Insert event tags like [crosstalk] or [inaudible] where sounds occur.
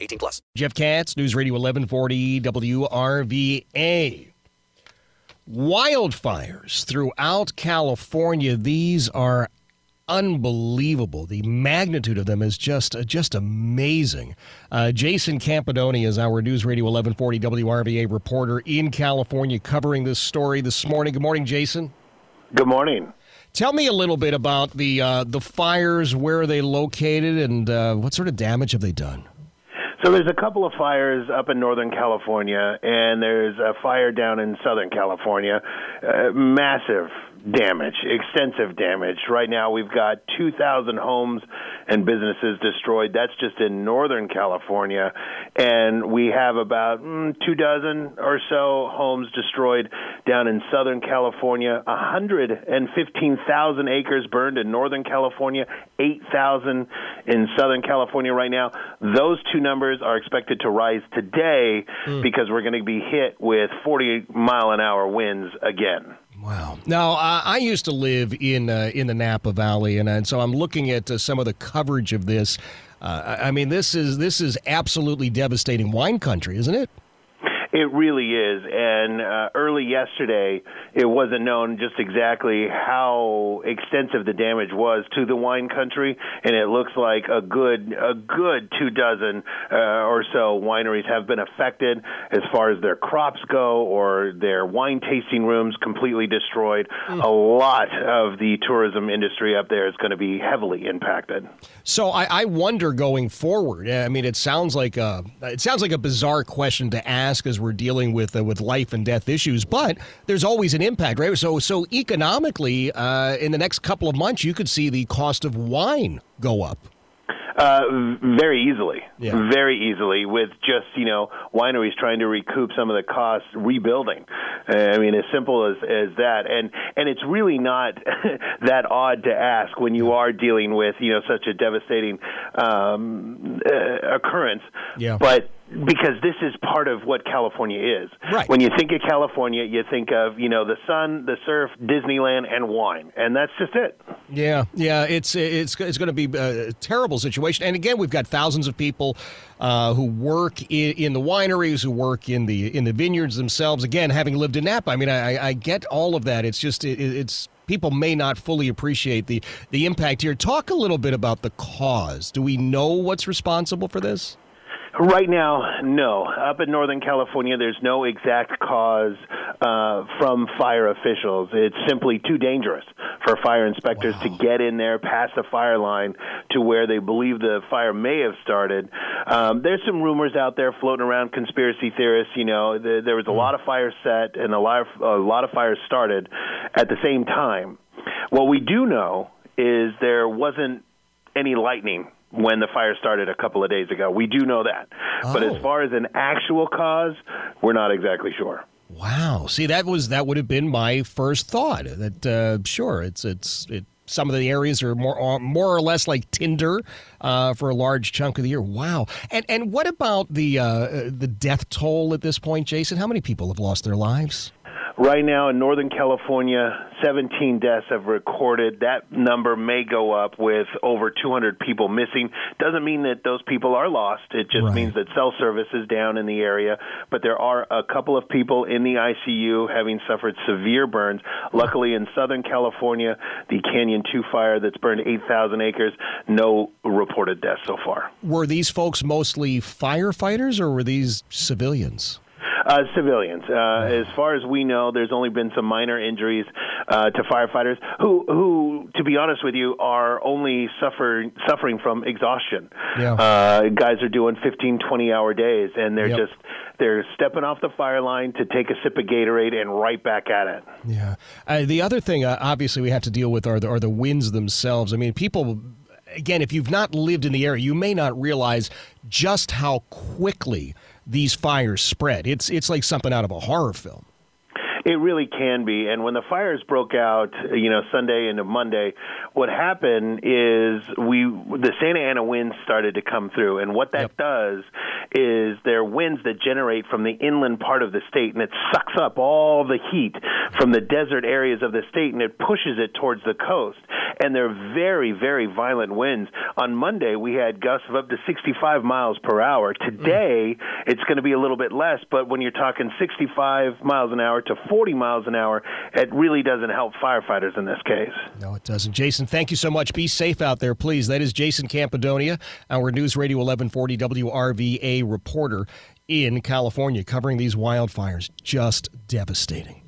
18 plus. Jeff Katz, News Radio 1140 WRVA. Wildfires throughout California. These are unbelievable. The magnitude of them is just uh, just amazing. Uh, Jason Campadoni is our News Radio 1140 WRVA reporter in California covering this story this morning. Good morning, Jason. Good morning. Tell me a little bit about the uh, the fires, where are they located, and uh, what sort of damage have they done? So there's a couple of fires up in Northern California, and there's a fire down in Southern California. Uh, massive damage, extensive damage. Right now, we've got 2,000 homes and businesses destroyed. That's just in Northern California. And we have about mm, two dozen or so homes destroyed down in Southern California. 115,000 acres burned in Northern California, 8,000 in Southern California right now. Those two numbers are expected to rise today mm. because we're going to be hit with 40 mile an hour winds again. Wow. Now, uh, I used to live in uh, in the Napa Valley, and, and so I'm looking at uh, some of the coverage of this. Uh, I mean, this is this is absolutely devastating wine country, isn't it? It really is. And uh, early yesterday, it wasn't known just exactly how extensive the damage was to the wine country, and it looks like a good a good two dozen uh, or so wineries have been affected as far as their crops go, or their wine tasting rooms completely destroyed. Mm. A lot of the tourism industry up there is going to be heavily impacted. So I, I wonder going forward. I mean, it sounds like a it sounds like a bizarre question to ask as we're dealing with uh, with life and death issues, but there's always an impact, right? So so economically, uh, in the next couple of months, you could see the cost of wine go up. Uh, very easily, yeah. very easily, with just you know wineries trying to recoup some of the costs rebuilding. I mean, as simple as as that, and and it's really not [laughs] that odd to ask when you are dealing with you know such a devastating um, uh, occurrence. Yeah. But because this is part of what California is. Right. When you think of California, you think of you know the sun, the surf, Disneyland, and wine, and that's just it. Yeah, yeah, it's it's it's going to be a terrible situation. And again, we've got thousands of people uh, who work in, in, the wineries, who work in the in the vineyards themselves. Again, having lived in Napa, I mean, I, I get all of that. It's just it, it's people may not fully appreciate the the impact here. Talk a little bit about the cause. Do we know what's responsible for this? Right now, no. Up in Northern California, there's no exact cause uh, from fire officials. It's simply too dangerous for fire inspectors wow. to get in there past the fire line to where they believe the fire may have started. Um, there's some rumors out there floating around, conspiracy theorists. You know, the, there was a hmm. lot of fires set and a lot of a lot of fires started at the same time. What we do know is there wasn't any lightning when the fire started a couple of days ago. We do know that. Oh. But as oh. far as an actual cause, we're not exactly sure. Wow. See, that was that would have been my first thought. That uh, sure, it's it's it. Some of the areas are more uh, more or less like Tinder uh, for a large chunk of the year. Wow. And and what about the uh, the death toll at this point, Jason? How many people have lost their lives? Right now in Northern California, 17 deaths have recorded. That number may go up with over 200 people missing. Doesn't mean that those people are lost. It just right. means that cell service is down in the area. But there are a couple of people in the ICU having suffered severe burns. Luckily, in Southern California, the Canyon 2 fire that's burned 8,000 acres, no reported deaths so far. Were these folks mostly firefighters or were these civilians? Uh, civilians. Uh, as far as we know, there's only been some minor injuries uh, to firefighters who, who, to be honest with you, are only suffering suffering from exhaustion. Yeah. Uh, guys are doing 15, 20 hour days, and they're yep. just they're stepping off the fire line to take a sip of Gatorade and right back at it. Yeah. Uh, the other thing, uh, obviously, we have to deal with are the, are the winds themselves. I mean, people again, if you've not lived in the area, you may not realize just how quickly these fires spread. It's it's like something out of a horror film. It really can be. And when the fires broke out, you know, Sunday into Monday, what happened is we the Santa Ana winds started to come through, and what that yep. does is they're winds that generate from the inland part of the state, and it sucks up all the heat from the desert areas of the state, and it pushes it towards the coast. And they're very, very violent winds. On Monday, we had gusts of up to 65 miles per hour. Today, mm. it's going to be a little bit less, but when you're talking 65 miles an hour to 40 miles an hour, it really doesn't help firefighters in this case. No, it doesn't. Jason, thank you so much. Be safe out there, please. That is Jason Campadonia, our News Radio 1140 WRVA reporter in California, covering these wildfires. Just devastating.